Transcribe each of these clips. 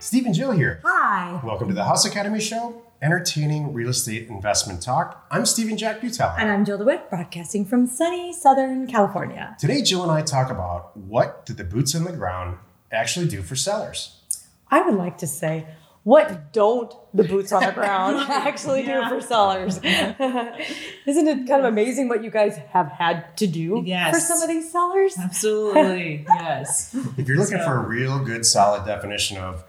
Steve and Jill here. Hi. Welcome to the House Academy Show, entertaining real estate investment talk. I'm Steven Jack Butala. And I'm Jill DeWit, broadcasting from sunny Southern California. Today, Jill and I talk about what do the boots on the ground actually do for sellers. I would like to say, what don't the boots on the ground actually Yeah. do for sellers? Isn't it kind of amazing what you guys have had to do Yes. for some of these sellers? Absolutely. yes. If you're looking So- for a real good, solid definition of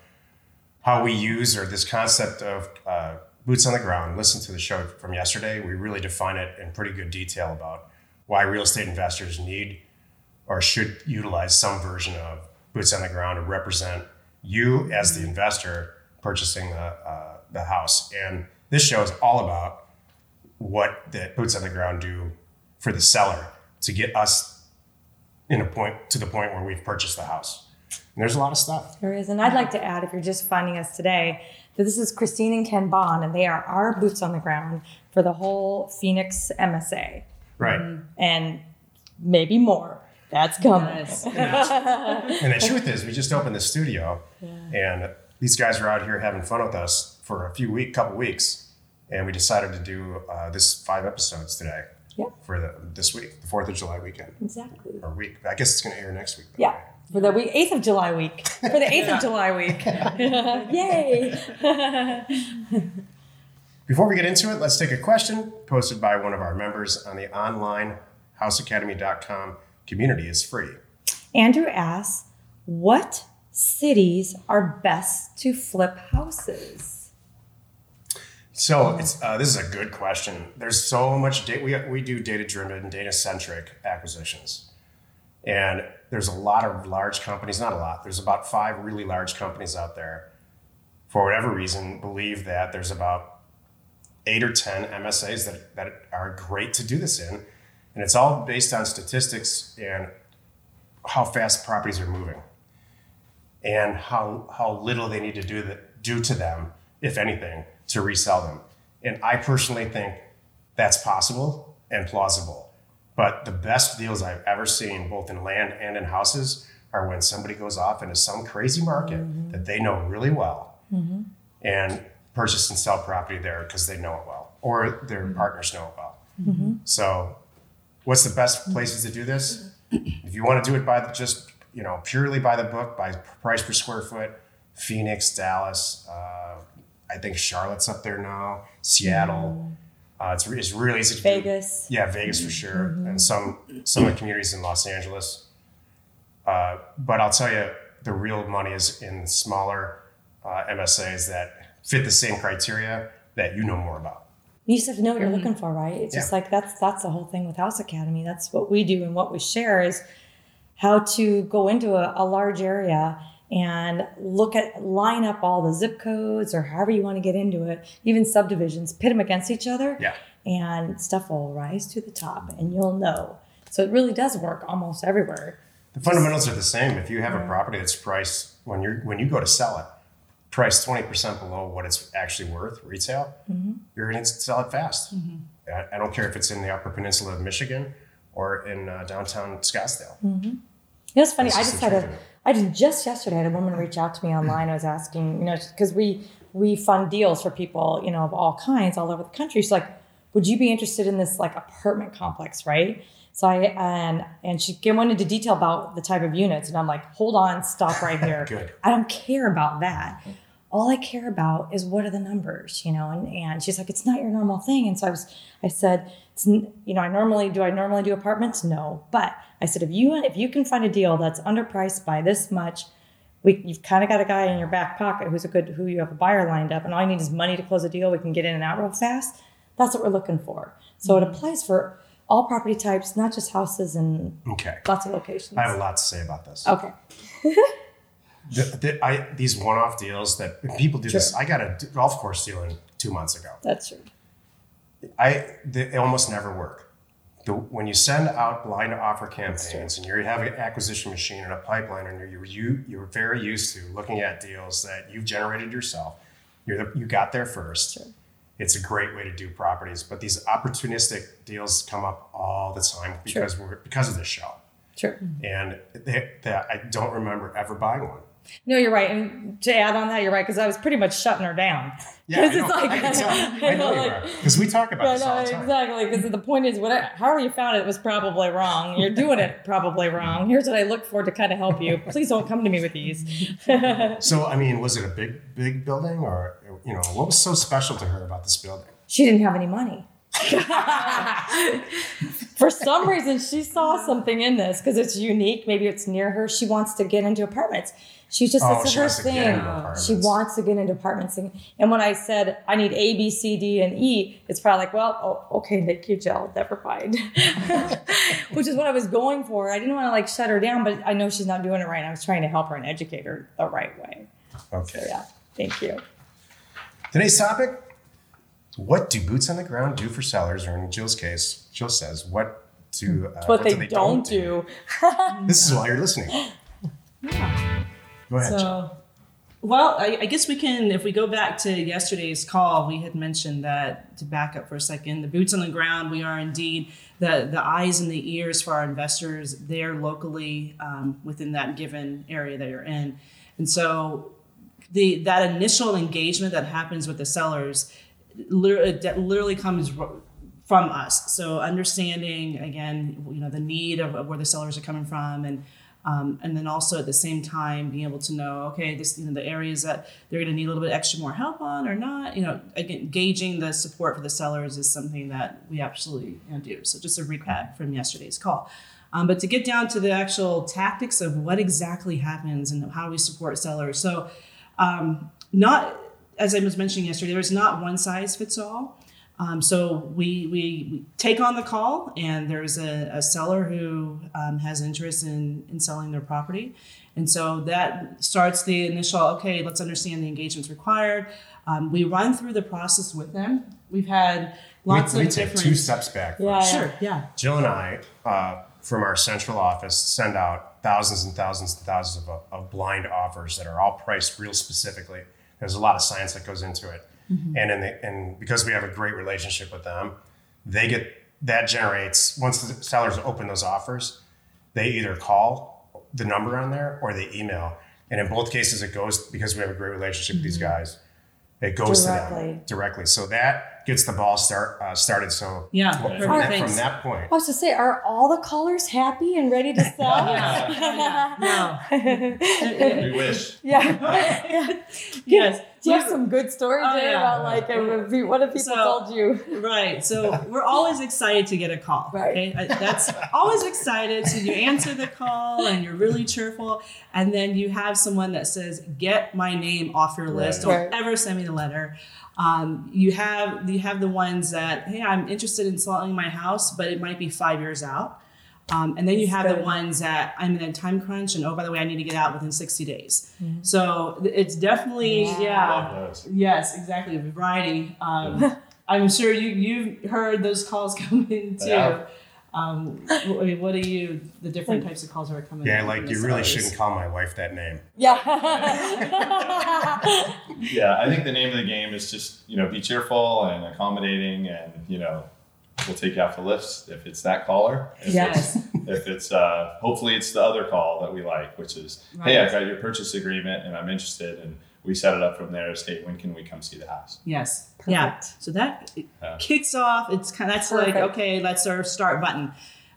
how we use or this concept of uh, boots on the ground, listen to the show from yesterday. We really define it in pretty good detail about why real estate investors need or should utilize some version of boots on the ground to represent you as the investor purchasing the, uh, the house. And this show is all about what the boots on the ground do for the seller to get us in a point to the point where we've purchased the house. And there's a lot of stuff. There is. And I'd like to add, if you're just finding us today, that this is Kristine and Ken Bonn, and they are our boots on the ground for the whole Phoenix MSA Right. and maybe more. That's coming. Yes. yes. And the truth is, we just opened the studio, and these guys were out here having fun with us for a few week, couple weeks, and we decided to do uh, this five episodes today Yeah. for the, this week, the Fourth of July weekend Exactly. or week. I guess it's going to air next week. though. Yeah. For the week, 8th of July week. For the 8th of July week. Yay. Before we get into it, let's take a question posted by one of our members on the online houseacademy.com community. is free. Andrew asks, what cities are best to flip houses? So it's uh, this is a good question. There's so much data. We, we do data driven, data centric acquisitions, and there's a lot of large companies. Not a lot. There's about five really large companies out there. For whatever reason, believe that there's about eight or ten MSAs that that are great to do this in, and it's all based on statistics and how fast properties are moving, and how how little they need to do do to them, if anything, to resell them. And I personally think that's possible and plausible. But the best deals I've ever seen, both in land and in houses, are when somebody goes off into some crazy market mm-hmm. that they know really well mm-hmm. and purchase and sell property there because they know it well or their mm-hmm. partners know it well. So, what's the best places to do this? If you want to do it by the, just you know purely by the book, by price per square foot, Phoenix, Dallas, uh, I think Charlotte's up there now, Seattle. Uh, it's, it's really easy to do. Vegas. Yeah, Vegas for sure, and some some of the communities in Los Angeles. Uh, but I'll tell you, the real money is in smaller uh, MSAs that fit the same criteria that you know more about. You just have to know what you're looking for, right? It's just like that's that's the whole thing with House Academy. That's what we do and what we share is how to go into a, a large area and look at line up all the zip codes or however you want to get into it, even subdivisions, pit them against each other, Yeah. and stuff will rise to the top, and you'll know. So it really does work almost everywhere. The fundamentals are the same. If you have a property that's priced when you're when you go to sell it, priced twenty percent below what it's actually worth retail, mm-hmm. you're going to sell it fast. Mm-hmm. I, I don't care if it's in the Upper Peninsula of Michigan or in uh, downtown Scottsdale. Mm-hmm. You know, it's funny. I just had a. I just just yesterday had a woman reach out to me online. I was asking, you know, because we we fund deals for people, you know, of all kinds all over the country. She's like, "Would you be interested in this like apartment complex, right?" So I and and she went into detail about the type of units, and I'm like, "Hold on, stop right here. Good. I don't care about that. All I care about is what are the numbers, you know." And and she's like, "It's not your normal thing." And so I was, I said, it's, "You know, I normally do. I normally do apartments. No, but I said if you if you can find a deal that's underpriced by this much." We, you've kind of got a guy in your back pocket who's a good who you have a buyer lined up and all you need is money to close a deal we can get in and out real fast that's what we're looking for so it mm-hmm. applies for all property types not just houses and Okay, lots of locations I have a lot to say about this. okay The, the, I, these one-off deals that people do this. I got a golf course deal in two months ago. that's true I they almost never work. The, when you send out blind offer campaigns and you have an acquisition machine and a pipeline, and you're you you're very used to looking at deals that you've generated yourself. You're the, you got there first. It's a great way to do properties, but these opportunistic deals come up all the time because we're because of this show. Sure. And they, they, I don't remember ever buying one. No, you're right. And to add on that, you're right because I was pretty much shutting her down. Yeah, it's like- I tell. I I know know, you like- are because we talk about this all no, the time. exactly. Because the point is, what, however you found it was probably wrong. You're doing it probably wrong. Here's what I look for to kind of help you. Please don't come to me with these. So, I mean, was it a big, big building, or you know, what was so special to her about this building? she didn't have any money. For some reason, she saw something in this because it's unique. Maybe it's near her. She wants to get into apartments. She just Oh, it's her wants to get thing. She wants to get into apartments. And, and when I said I need A, B, C, D, and E, it's probably like, well, oh, okay, Nick, you Jill, never mind. Which is what I was going for. I didn't want to like shut her down, but I know she's not doing it right. I was trying to help her and educate her the right way. Okay. So yeah, thank you. Today's topic: What do boots on the ground do for sellers? Or in Jill's case, Jill says, "What do uh, What, do they, don't, do. This is why you're listening. Yeah. Go ahead. Jill. So, well, I, I guess we can, if we go back to yesterday's call, we had mentioned that to back up for a second, the boots on the ground, we are indeed the, the eyes and the ears for our investors there locally um, within that given area that you're in. And so the that initial engagement that happens with the sellers literally, literally comes from us. So understanding again, you know, the need of, of where the sellers are coming from, and um, and then also at the same time being able to know, okay, this you know the areas that they're going to need a little bit extra more help on or not. You know, again, gauging the support for the sellers is something that we absolutely you know, do. So just a recap from yesterday's call. Um, but to get down to the actual tactics of what exactly happens and how we support sellers. So um, not as I was mentioning yesterday, there's not one size fits all. Um, so we, we, we take on the call, and there's a, a seller who um, has interest in, in selling their property. And so that starts the initial okay, let's understand the engagements required. Um, we run through the process with them. We've had lots we, we of take two steps back. First. Yeah. Sure, yeah. Jill and I, uh, from our central office, send out thousands and thousands and thousands of, of blind offers that are all priced real specifically. There's a lot of science that goes into it, mm-hmm. and in the, and because we have a great relationship with them, they get that generates once the sellers open those offers, they either call the number on there or they email, and in both cases it goes because we have a great relationship with these mm-hmm. guys. It goes to Directly. them directly, so that gets the ball start uh, started. So Yeah, from, perfect, that, thanks. from that point, I was to say, are all the callers happy and ready to sell? Yeah. No. We wish. yeah. yeah. Yes. Do you have some good stories Oh, yeah. about like uh, what have people So- told you? Right. So we're always excited to get a call. Right. Okay. That's always excited. So you answer the call and you're really cheerful. And then you have someone that says, get my name off your list. Don't Right. ever send me the letter. Um, you have you have the ones that, hey, I'm interested in selling my house, but it might be five years out. Um, and then you have the ones that I'm in a time crunch, and oh, by the way, I need to get out within 60 days. Mm-hmm. So it's definitely, Yeah. yeah. Yes, exactly. Variety. Um, I'm sure you you've heard those calls come in too. Yeah. Um, I mean, what are you? The different types of calls that are coming. In? Yeah, like you really sellers? shouldn't call my wife that name. Yeah. Yeah, I think the name of the game is just you know be cheerful and accommodating, and you know we'll take you off the list if it's that caller. If Yes. It's, if it's uh, hopefully it's the other call that we like, which is hey, I've got your purchase agreement and I'm interested, and we set it up from there as hey, when can we come see the house? Yes. Yeah. So that Yeah. kicks off. It's kind. of That's like okay, let's our start button.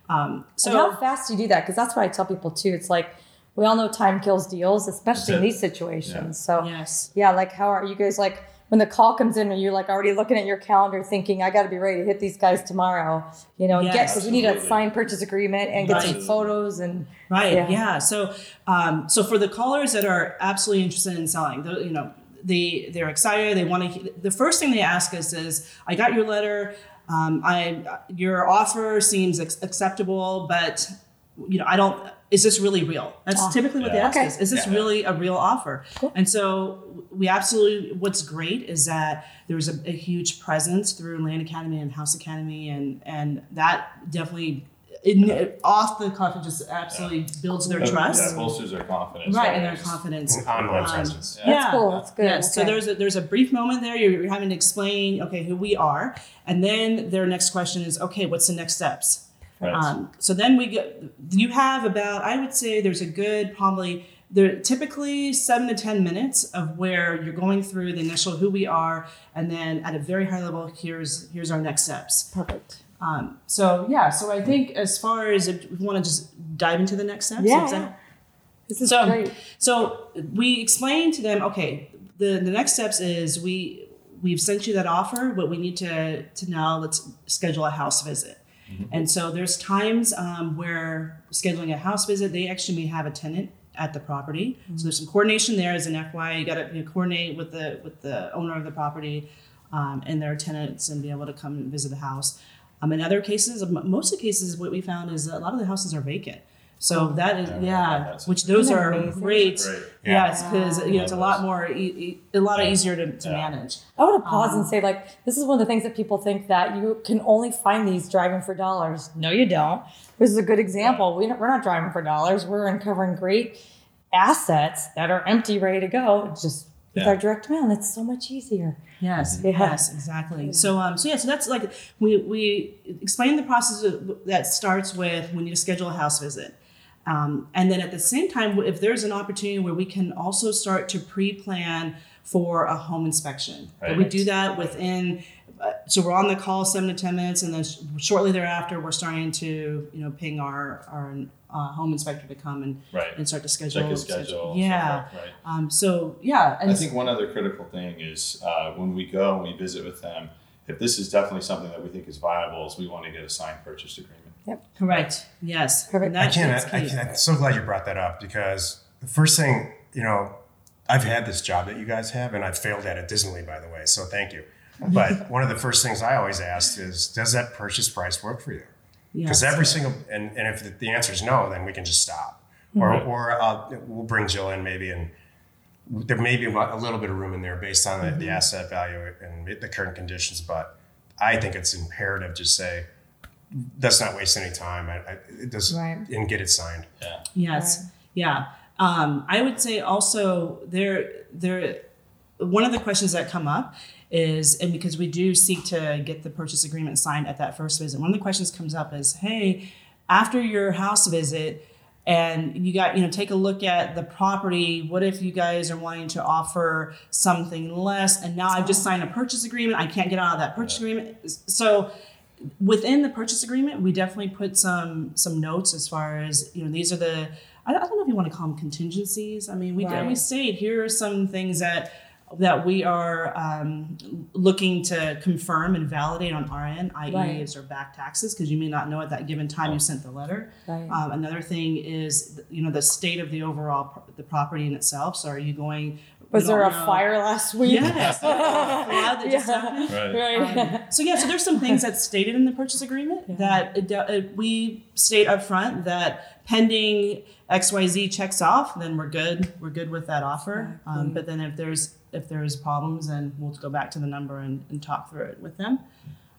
Um, So how fast do you do that? Because that's what I tell people too. It's like we all know time kills deals, especially in these it. situations. So yes. yeah, like how are you guys like when the call comes in? and you're like already looking at your calendar, thinking I got to be ready to hit these guys tomorrow? You know, and get because we need a Absolutely. signed purchase agreement and get some photos and Right. Yeah. Yeah. So, um, so for the callers that are absolutely interested in selling, the, you know, they they're excited. They want to. The first thing they ask us is, "I got your letter. Um, I your offer seems ex- acceptable, but you know, I don't. Is this really real? That's Ah. typically what they ask Okay. us. Is this Yeah. really a real offer? Cool. And so we absolutely. What's great is that there's a, a huge presence through Land Academy and House Academy, and and that definitely. It, off the cuff, it just absolutely builds their trust, Yeah, bolsters their confidence. right, and their confidence. Online Um, presence. Yeah. that's cool. That's good. Yes. So there's a, there's a brief moment there. You're, you're having to explain, okay, who we are, and then their next question is, okay, what's the next steps? Right. Um, so then we get, you have about, I would say there's a good probably they're typically seven to 10 minutes of where you're going through the initial who we are, and then at a very high level, here's here's our next steps. Perfect. Um, so yeah, so I think as far as if we want to just dive into the next steps, yeah. This is so, great. so we explain to them, okay, the, the next steps is we we've sent you that offer, but we need to to now let's schedule a house visit. And so there's times um, where scheduling a house visit, they actually may have a tenant at the property. So there's some coordination there as an FYI. You got to you know, coordinate with the with the owner of the property um, and their tenants and be able to come and visit the house. Um, in other cases, most of the cases, what we found is a lot of the houses are vacant. So that is Yeah, yeah, which those are amazing? great. Great. Yeah. Yes, because you know it's a lot more, e- e- a lot easier to, to Yeah. manage. I want to pause Um, and say, like, this is one of the things that people think that you can only find these driving for dollars. No, you don't. This is a good example. We don't, we're not driving for dollars. We're uncovering great assets that are empty, ready to go. It's just with Yeah. our direct mail, and it's so much easier. Yes, Yeah. yes, exactly. So, um, so yeah, so that's like we we explain the process of, that starts with we need to schedule a house visit, um, and then at the same time, if there's an opportunity where we can also start to pre-plan for a home inspection, but we do that within. Uh, so we're on the call seven to ten minutes, and then sh- shortly thereafter, we're starting to you know ping our our uh, home inspector to come and Right. and start to schedule. Check his schedule. Yeah. like- Right. Um, so yeah, and I think one other critical thing is uh, when we go and we visit with them, if this is definitely something that we think is viable, is we want to get a signed purchase agreement. Correct. Yes. Perfect. I can't. that's I can't. I'm so glad you brought that up because the first thing, you know, I've had this job that you guys have, and I've failed at it dismally, by the way. So thank you. But one of the first things I always ask is, does that purchase price work for you? Because Yes. every single, and, and if the, the answer is no, then we can just stop, or or uh, we'll bring Jill in maybe, and there may be a little bit of room in there based on the, the asset value and the current conditions. But I think it's imperative to say, let's not waste any time. I, I, it does Right. and get it signed. Yeah. Yes. Yeah. Um, I would say also there there one of the questions that come up is and because we do seek to get the purchase agreement signed at that first visit, one of the questions comes up is, hey, after your house visit and you got you know take a look at the property what if you guys are wanting to offer something less and now i've just signed a purchase agreement i can't get out of that purchase agreement so within the purchase agreement, we definitely put some some notes as far as you know these are the I don't know if you want to call them contingencies. I mean, we Right. we state here are some things that that we are um, looking to confirm and validate on our end, i.e., Right. is there back taxes because you may not know at that given time you sent the letter. Right. Um, another thing is you know the state of the overall the property in itself. So are you going? Was there a know- fire last week? Yes. Flood that just happened. Right. Right. Um, so yeah, so there's some things that's stated in the purchase agreement that it, do- uh, we state up front that pending X Y Z checks off, then we're good. We're good with that offer. Um, but then if there's if there's problems, then we'll go back to the number and, and talk through it with them.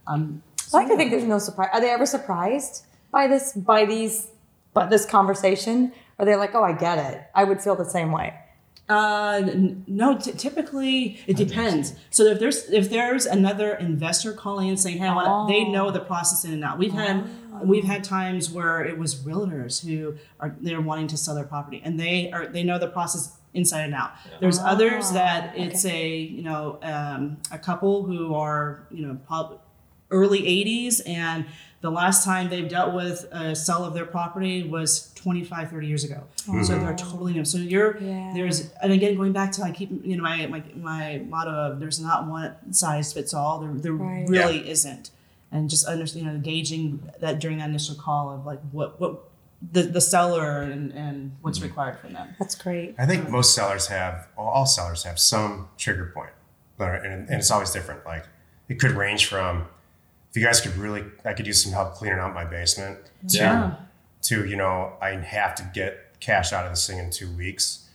Um, I like to think there's no surprise. Are they ever surprised by this, by these, by this conversation? Are they like, oh, I get it? I would feel the same way. Uh, n- no. T- typically, it depends. So if there's if there's another investor calling and saying, "Hey, I wanna, they know the process in and out." We've had we've had times where it was realtors who are they're wanting to sell their property and they are they know the process inside and out. There's others that it's a you know um, a couple who are you know early 80s and the last time they've dealt with a sell of their property was 25 30 years ago so mm-hmm. they're totally new so you're Yeah. there's and again going back to i keep you know my my, my motto of there's not one size fits all there, there Right. really isn't and just understand you know gauging that during that initial call of like what what the, the seller and, and what's mm-hmm. required from them That's great. I think most sellers have, all sellers have some trigger point, but and, and it's always different. Like it could range from, if you guys could really, I could use some help cleaning out my basement. To, Yeah. To you know, I have to get cash out of this thing in two weeks,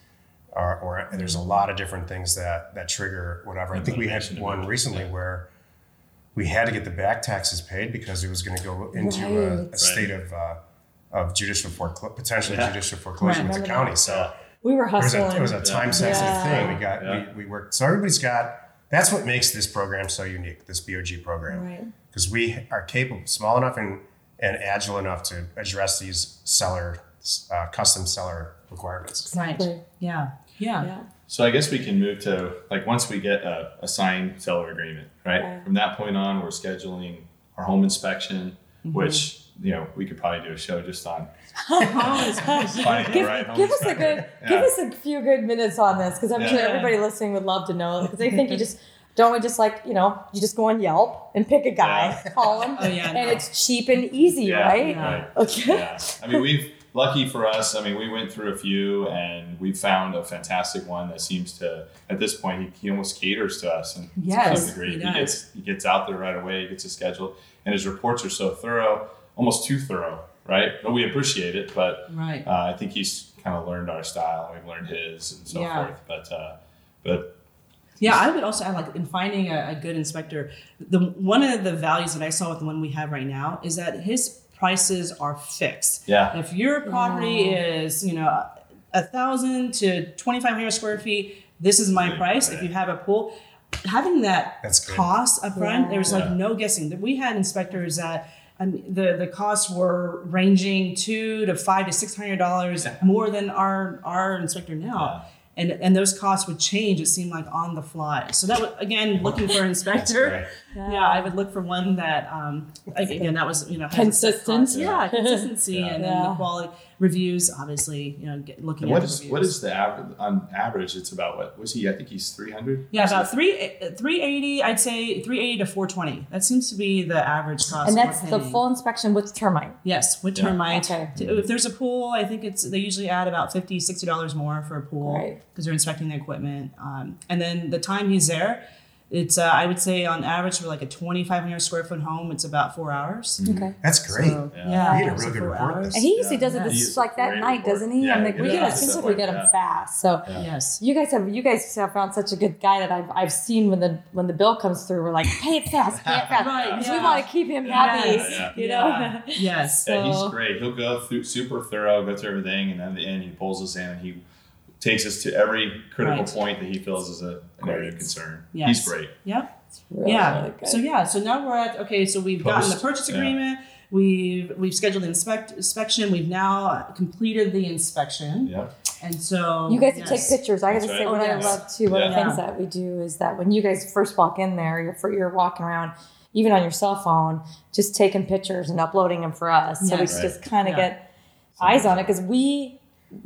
or, or there's a lot of different things that that trigger whatever. I think we had one move. recently where we had to get the back taxes paid because it was going to go into a, Right. state of uh, of judicial foreclosure, potentially Yeah. judicial foreclosure Right. with the county. So We were it was hustling. a, it was a time sensitive Yeah. thing. We got Yeah. we, we worked. So everybody's got. That's what makes this program so unique. This BOG program right. Because we are capable, small enough and and agile enough to address these seller uh, custom seller requirements. Right. Exactly. Yeah. Yeah. Yeah. So I guess we can move to like once we get a, a signed seller agreement, right? Right. From that point on, we're scheduling our home inspection, Mm-hmm. which you know we could probably do a show just on finding the Give, right give us a good, Yeah. give us a few good minutes on this because I'm sure everybody listening would love to know because they think you just don't we just like you know you just go on Yelp and pick a guy, Yeah. call him, Oh, yeah, and no. it's cheap and easy, Yeah, right? Yeah. Okay. yeah. I mean, we've lucky for us. I mean, we went through a few, and we found a fantastic one that seems to, at this point, he, he almost caters to us. And Yes, some degree, he he, gets he gets out there right away. He gets a schedule, and his reports are so thorough, almost too thorough, right? But we appreciate it. But Right. uh, I think he's kind of learned our style. We've learned his, and so Yeah. forth. But uh, but Yeah, I would also add like in finding a, a good inspector, the one of the values that I saw with the one we have right now is that his prices are fixed. yeah, If your property is, you know, a thousand to twenty five hundred square feet, this is my Right, price. If you have a pool, having that That's cost up front, Yeah. there was like Yeah. no guessing. That we had inspectors that. I mean, the the costs were ranging two to five to six hundred dollars more than our our inspector now, and and those costs would change. It seemed like on the fly. So that was again looking for an inspector. Great. Yeah, I would look for one that, um, again, that was, you know, has a set Consistent. cost. Yeah, consistency, Yeah. and then the quality reviews. Obviously, you know, get, looking And at what the is reviews. what is the average on average? It's about what was he? I think he's three hundred. Yeah, about three three eighty. I'd say three eighty to four twenty. That seems to be the average cost. And that's the full inspection with termite. Yes, with Yeah. termite. Okay. If there's a pool, I think it's they usually add about 50 60 dollars more for a pool Right. because they're inspecting the equipment. Um, and then the time he's there, it's uh, I would say on average for like a 2,500 square foot home, it's about four hours. Okay. That's great. So, Yeah. yeah, You did a so really good report. hours. And he usually Yeah. does it this, He's like that great night, report. doesn't he? Yeah, I'm like, we get, it seems like we get him Yeah. fast. So Yeah. Yes. you guys have you guys have found such a good guy that I've I've seen when the when the bill comes through, we're like, pay it fast, pay it fast, Right, because yeah. we want to keep him happy. Yes. Yeah. You know. Yeah. Yes. Yeah, he's great. He'll go through super thorough, go through everything, and then at the end he pulls us in and he takes us to every critical Right. point that he feels is a, an area of concern. Yes. He's great. Yep. Really, yeah. really so yeah. So now we're at okay. So we've gotten the Post, purchase yeah. agreement. We've we've scheduled the inspect inspection. We've now completed the inspection, Yep. and so You guys yes. take pictures. I gotta say, right. what Oh, I love too, one of the things that we do is that when you guys first walk in there, you're, for, you're walking around, even on your cell phone, just taking pictures and uploading them for us. So we Yes. just kind of Yeah. get eyes on it because we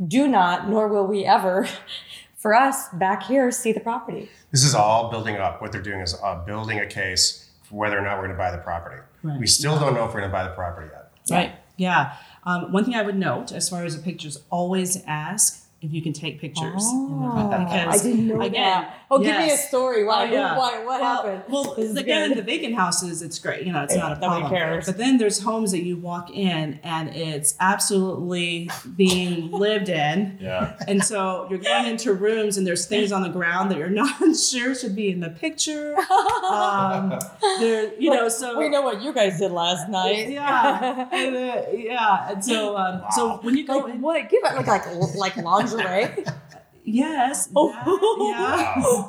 do not, nor will we ever, for us back here, see the property. This is all building up. What they're doing is uh, building a case for whether or not we're going to buy the property. Right. We still don't know if we're going to buy the property yet. Right. Yeah. Um, one thing I would note as far as the pictures, always ask if you can take pictures. in the Oh, I because, didn't know again, that. Oh, give me a story. Why? Oh, yeah. Why? What well, happened? Well, This is again, good. the vacant houses, it's great. You know, it's Yeah, not a nobody problem. cares. But then there's homes that you walk in and it's absolutely being lived in. Yeah. And so you're going into rooms and there's things on the ground that you're not sure should be in the picture. Um, there, you know, so we know what you guys did last night. yeah, and, uh, yeah. And so, um, so when you go Like in, what? Give it like like like lingerie. yes, Oh.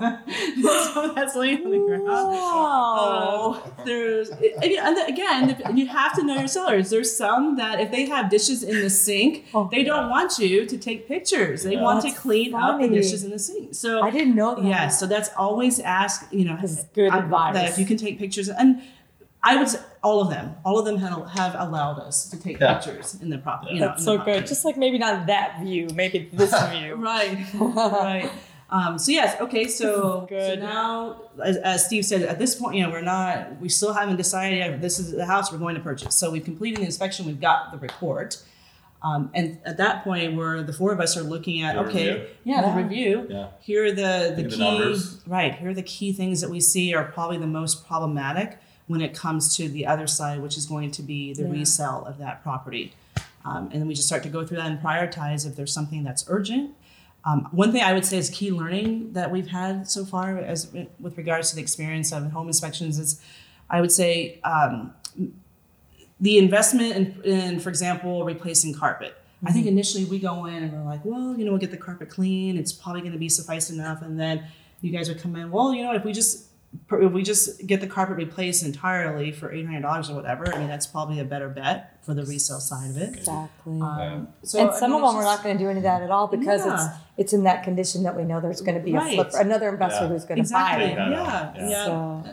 that, yeah. so that's laying on the ground. Wow. Uh, there's and, you- again, if- you have to know your sellers. There's some that if they have dishes in the sink, Oh. they don't want you to take pictures. They Yeah. want to That's clean up the dishes in the sink. So I didn't know that. yeah, so that's always ask. You know, This good I- advice. That if you can take pictures, and I would say all of them, all of them have, have allowed us to take Yeah. pictures in the property. You know, That's so the good. Just like maybe not that view, maybe this view. Right, right. Um, so yes, okay. So, This is so now, as, as Steve said, at this point, you know, we're not, we still haven't decided if this is the house we're going to purchase. So we've completed the inspection, we've got the report, um, and at that point, where the four of us are looking at, The okay, review. yeah, the Yeah. review. Yeah. Here are the the Look at the key right. Here are the key things that we see are probably the most problematic when it comes to the other side, which is going to be the Yeah. resale of that property. Um, and then we just start to go through that and prioritize if there's something that's urgent. Um, one thing I would say is key learning that we've had so far, as with regards to the experience of home inspections, is I would say um, the investment in, in, for example, replacing carpet. I think initially we go in and we're like, well, you know, we'll get the carpet clean. It's probably going to be suffice enough. And then you guys would come in, well, you know, if we just if we just get the carpet replaced entirely for eight hundred dollars or whatever, I mean that's probably a better bet for the resale side of it. Exactly. Um, so and I some mean, of them we're not going to do any of that at all because Yeah. it's it's in that condition that we know there's going to be Right. a flip, another investor Yeah. who's going to exactly. buy it. Yeah. Yeah, Yeah. yeah. So,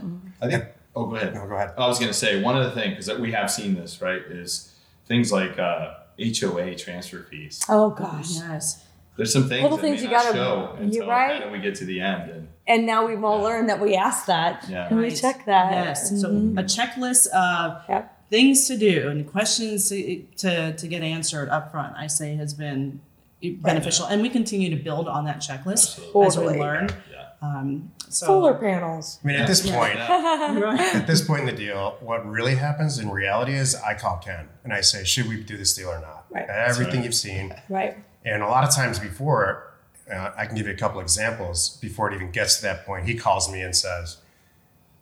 I think. Oh, go ahead. No, go ahead. I was going to say one of the things because we have seen this right is things like uh, HOA transfer fees. oh gosh. Yes. There's some things Little that things you gotta- show you're until right. kind of we get to the end, and And now we've all Yeah. learned that we ask that Yeah. and we check that. Yes. So Mhm. a checklist of Yep. things to do and questions to, to, to get answered up front, I say has been beneficial. And we continue to build on that checklist Absolutely. as we learn. yeah, Um, so, Solar panels. I mean, at this point, at this point in the deal, what really happens in reality is I call Ken and I say, should we do this deal or not? Right. Everything right. you've seen. Right. And a lot of times before, uh, I can give you a couple examples before it even gets to that point. He calls me and says,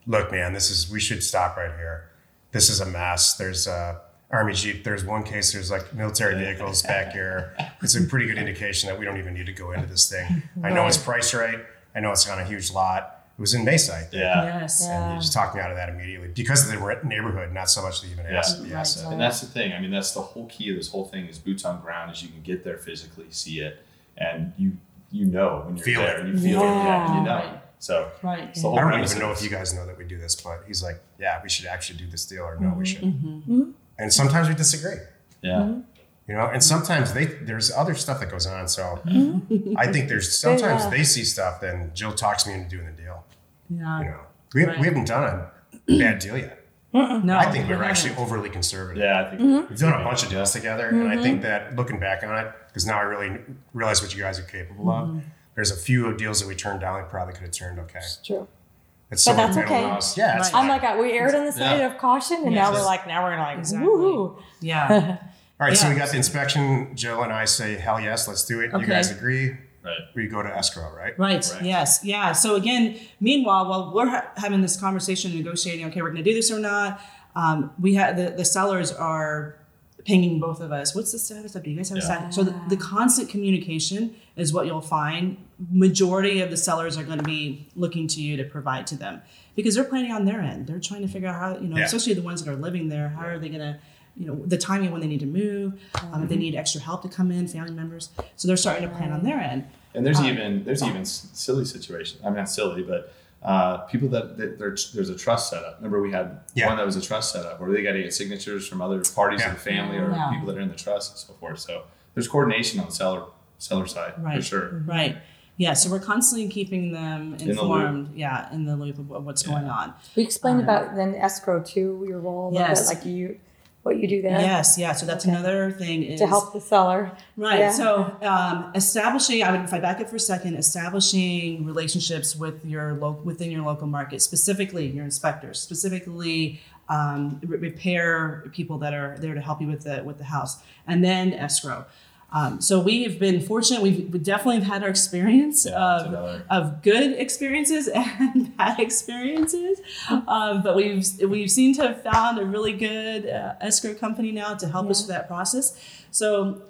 look, man, this is, we should stop right here. This is a mess. There's a army Jeep. There's one case, there's like military vehicles back here. It's a pretty good indication that we don't even need to go into this thing. I know it's priced right. I know it's on a huge lot. It was in Mesa, yeah. Yes. Yeah. And you just talked me out of that immediately because of the re- neighborhood, not so much the even Yeah. asset. The Right. asset. And that's the thing. I mean, that's the whole key of this whole thing is boots on ground. Is you can get there physically, see it, and you you know when you're Feel there. it. And you feel it. Yeah, and you know. Right. So Right. it's the whole I don't premise even know if you guys know that we do this, but he's like, yeah, we should actually do this deal, or no, we should. Mm-hmm. And sometimes we disagree, Yeah. You know. And sometimes they there's other stuff that goes on. So I think there's sometimes Yeah. they see stuff, then Jill talks me into doing the deal. Yeah. You know, we, Right. we haven't done a bad deal yet. No, I think we were haven't. actually overly conservative. Yeah, I think Mm-hmm. We've done a bunch of deals together, and I think that looking back on it, because now I really realize what you guys are capable of. There's a few deals that we turned down that probably could have turned okay. It's true. It's But so that's incredible okay. to us. Yeah, Right. I'm like, uh, we erred on the side Yeah. of caution, and now Yes. we're like, now we're gonna like, Exactly. woohoo. Yeah. All right, so we got the inspection. Joe and I say, hell yes, let's do it. You guys agree? right. We go to escrow, right? Right. Right. Yes. Yeah. So again, meanwhile, while we're ha- having this conversation, negotiating, okay, we're going to do this or not. Um, we have the, the sellers are pinging both of us. What's the status of? Do you guys have a Yeah. status? So the, the constant communication is what you'll find. Majority of the sellers are going to be looking to you to provide to them because they're planning on their end. They're trying to figure out how you know, Yeah. especially the ones that are living there. How are they going to you know the timing when they need to move um, if they need extra help to come in family members so they're starting to plan on their end And there's even there's even silly situations. I mean, not silly, but uh, people that, that there's there's a trust setup. Remember, we had Yeah. one that was a trust setup where they got to get signatures from other parties Yeah. of the family or Yeah. people that are in the trust and so forth. So there's coordination on the seller seller side for Right. sure. Right. Yeah. So we're constantly keeping them the loop. informed. yeah, in the loop of what's Yeah. going on. We explained Um, about then escrow too, your role, Yes. bit, like you, what you do there Yes. Yeah. So that's Okay. another thing is to help the seller. Right. Yeah. So um, establishing, I would, if I back up for a second, establishing relationships with your local within your local market, specifically your inspectors, specifically um, repair people that are there to help you with the with the house, and then escrow. Um, so we have been fortunate. We've we definitely have had our experience Yeah, of, of good experiences and bad experiences, um, but we've we've seemed to have found a really good uh, escrow company now to help us Yeah. with that process. So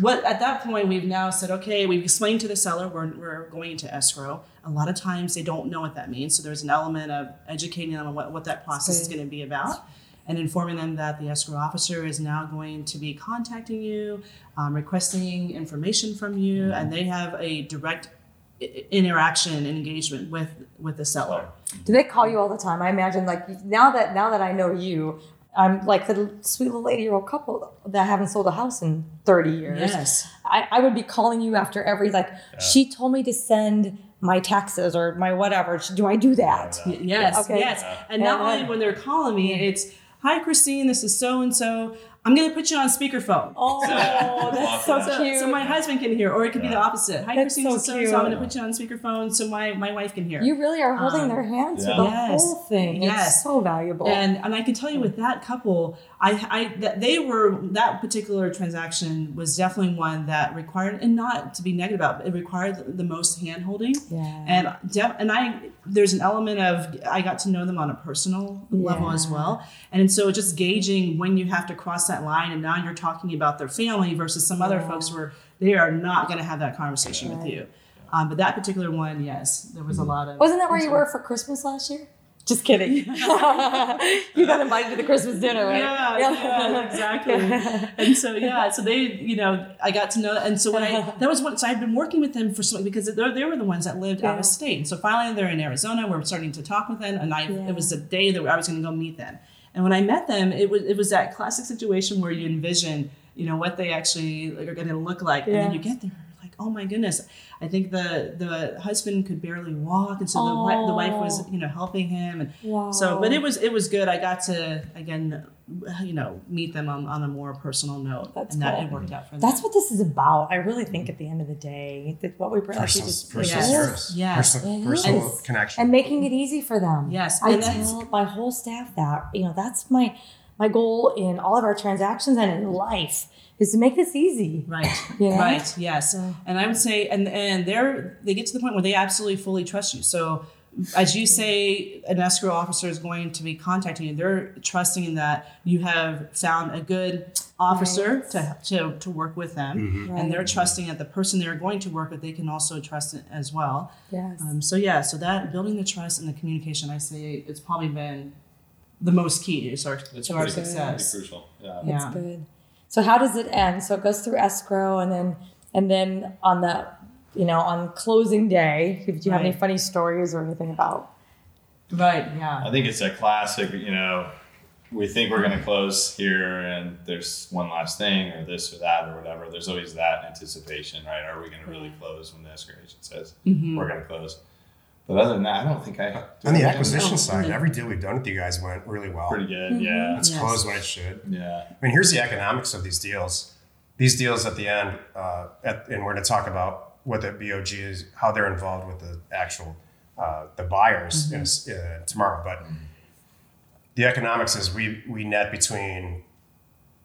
what at that point we've now said okay we've explained to the seller we're, we're going into escrow a lot of times they don't know what that means so there's an element of educating them on what, what that process is going to be about and informing them that the escrow officer is now going to be contacting you um, requesting information from you and they have a direct i- i- interaction and engagement with with the seller Do they call you all the time? I imagine like now that now that I know you, I'm like the sweet little eighty year old couple that haven't sold a house in thirty years. yes I, I would be calling you after every like she told me to send my taxes or my whatever. Do I do that? Yeah. Y- Yes, Okay. yes. And not Yeah. only when they're calling me, it's hi Kristine, this is so and so. I'm gonna put you on speakerphone. Oh, that's so So, cute. so my husband can hear, or it could be the opposite. Hi, That's Kristine, so this so and so. I'm going to put you on speakerphone so my, my wife can hear. you really are holding Um, their hands yeah. for the Yes. whole thing. Yes. It's so valuable. and and I can tell you with that couple, I I that they were that particular transaction was definitely one that required, and not to be negative about, it, it required the, the most hand holding. yeah. and def- and I there's an element of I got to know them on a personal level as well, and so just gauging when you have to cross that line, and now you're talking about their family versus some other Yeah. folks where they are not going to have that conversation with you. Um, but that particular one, yes, there was a lot of. Wasn't that where you were for Christmas last year? Just kidding. you got invited to the Christmas dinner, right? Yeah, yeah, exactly. and so yeah, so they, you know, I got to know, and so when I that was what so I've been working with them for so because they they were the ones that lived out of state. And so finally they're in Arizona. We're starting to talk with them, and I Yeah. it was the day that I was going to go meet them. And when I met them, it was it was that classic situation where you envision, you know, what they actually are going to look like, and then you get there. Like, oh my goodness! I think the the husband could barely walk, and so the, wi- the wife was, you know, helping him, and Wow. so, but it was it was good. I got to again, you know, meet them on, on a more personal note, That's and that it worked out for them. That's what this is about. I really think at the end of the day, that what we bring like Personal, just personal Yes. service. Yes. Personal, It personal is. connection. and making it easy for them. Yes, I and tell my whole staff that you know that's my my goal in all of our transactions and in life is to make this easy. right, You know? right, yes. Yeah. And I would say, and and they're they get to the point where they absolutely fully trust you. So. As you say, an escrow officer is going to be contacting you. They're trusting in that you have found a good officer Right. to, to, to work with them. Right. And they're trusting that the person they're going to work with, they can also trust it as well. Yes. Um, so yeah, so that building the trust and the communication, I say it's probably been the most key to our, It's to our pretty, pretty success. crucial. Yeah. It's yeah. good. So how does it end? So it goes through escrow and then and then on the you know on closing day, do you have any funny stories or anything about? Right. Yeah. I think it's a classic, you know, we think we're going to close here and there's one last thing or this or that or whatever. There's always that anticipation, right? Are we going to really close when the escrow agent says Mhm. we're going to close? But other than that, I don't think I. On the acquisition Oh, side, every deal we've done with you guys went really well. Pretty good, yeah. It's Yes. closed when it should. Yeah. I mean, here's the economics of these deals. These deals at the end, uh, at, and we're going to talk about what the BOG is, how they're involved with the actual uh, the buyers in a s uh, tomorrow. But the economics is we we net between,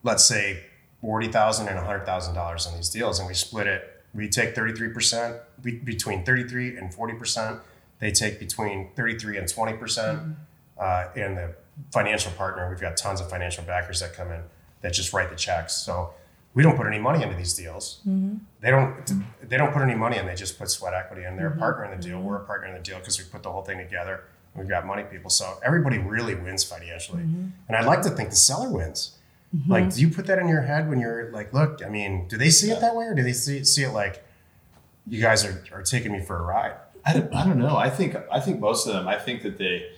let's say, forty thousand and hundred thousand dollars on these deals, and we split it. We take thirty three percent between thirty three and forty percent. They take between thirty three and twenty percent. Mm-hmm. Uh, and the financial partner, we've got tons of financial backers that come in that just write the checks. So we don't put any money into these deals. Mm-hmm. They don't. They don't put any money in. They just put sweat equity in. They're a mm-hmm. partner in the deal. We're a partner in the deal because we put the whole thing together. We've got money people. So everybody really wins financially. And I'd like to think the seller wins. Like, do you put that in your head when you're like, look? I mean, do they see it that way, or do they see see it like you guys are, are taking me for a ride? I don't, I don't know. I think I think most of them. I think that they,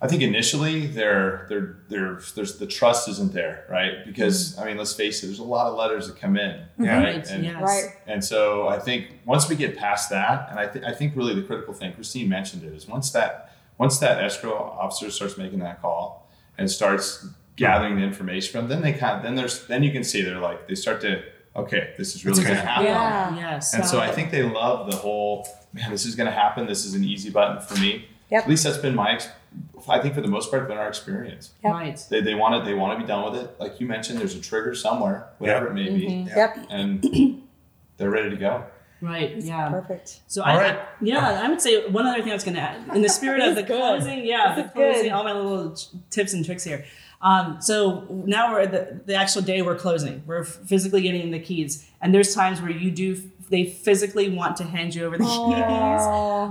I think initially they're they're they're there's the trust isn't there, right? Because mm-hmm. I mean, let's face it. There's a lot of letters that come in, mm-hmm. Yeah. right? Right. And, yes. Right. and so I think once we get past that, and I think I think really the critical thing, Kristine mentioned it, is once that once that escrow officer starts making that call and starts gathering the information from, them, then they kind of, then there's then you can see they're like they start to okay, this is really It's going to happen. Yeah. Yes. And so I think they love the whole man. This is going to happen. This is an easy button for me. Yep. At least that's been my. I think for the most part, been our experience. Yep. Right. They, they want it. They want to be done with it. Like you mentioned, there's a trigger somewhere, whatever it may be, Mhm. Yep. and they're ready to go. Right. Yeah. Perfect. So All I, right. I yeah, I would say one other thing I was going to add in the spirit of the good. closing, yeah, This the is good. closing, all my little tips and tricks here. Um, so now we're at the, the actual day we're closing. We're physically getting the keys, and there's times where you do they physically want to hand you over the keys.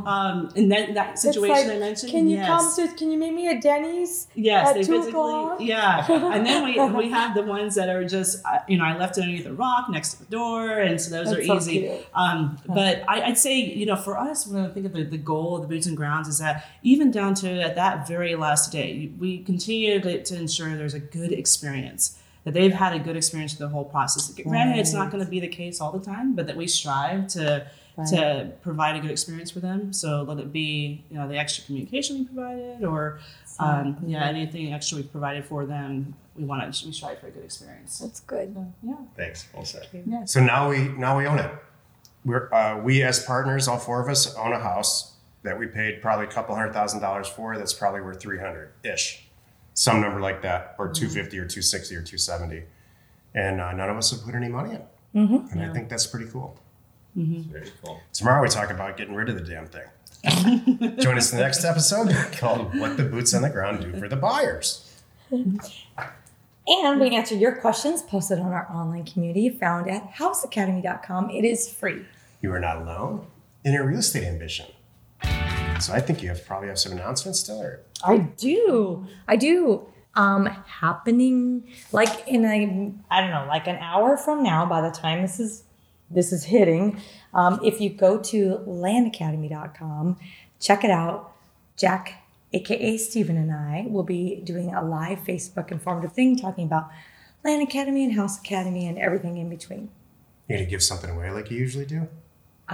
Um, in that, that situation like, I mentioned, Can you yes. come to? Can you meet me at Denny's? Yes, at they physically, o'clock? yeah. And then we we have the ones that are just, uh, you know, I left it underneath a rock next to the door, and so those That's are so easy. Um, but I, I'd say, you know, for us, when I think of the, the goal of the boots and grounds is that even down to at that very last day, we continue to, to ensure there's a good experience. That they've had a good experience through the whole process. Granted, it's not going to be the case all the time, but that we strive to Right. to provide a good experience for them. So let it be, you know, the extra communication we provided, or um, yeah, anything extra we provided for them. We want to we strive for a good experience. That's good. Yeah. Thanks. Well said. Yeah. So now we now we own it. We're uh, we as partners, all four of us, own a house that we paid probably a couple hundred thousand dollars for. That's probably worth three hundred ish, some number like that, or two fifty or two sixty or two seventy, and uh, none of us have put any money in. Mm-hmm. And I think that's pretty cool. It's very cool. Tomorrow we talk about getting rid of the damn thing. Join us in the next episode called "What the Boots on the Ground Do for the Buyers." And we answer your questions posted on our online community found at houseacademy.com. It is free. You are not alone. in your real estate ambition. So I think you have probably have some announcements still. Or I do. I do. Um, happening like in a I don't know, like an hour from now. By the time this is this is hitting, um, if you go to landacademy.com, check it out. Jack, aka Steven, and I will be doing a live Facebook informative thing talking about Land Academy and House Academy and everything in between. you're gonna give something away like you usually do.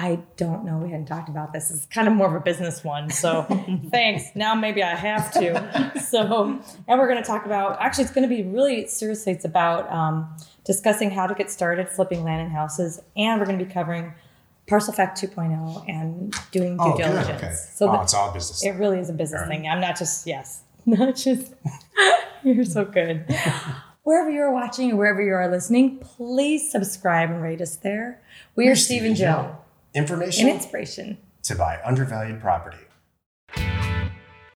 I don't know. We hadn't talked about this. It's kind of more of a business one. So thanks. Now maybe I have to. So, and we're going to talk about actually, it's going to be really seriously, it's about um, discussing how to get started flipping land and houses. And we're going to be covering Parcel Fact 2.0 and doing due Oh, good. diligence. Okay. So oh, the- it's all business. it really is a business right. thing. I'm not just, yes, not just, you're so good. Wherever you're watching or wherever you are listening, please subscribe and rate us there. We are Steve and Jill Information and inspiration. to buy undervalued property.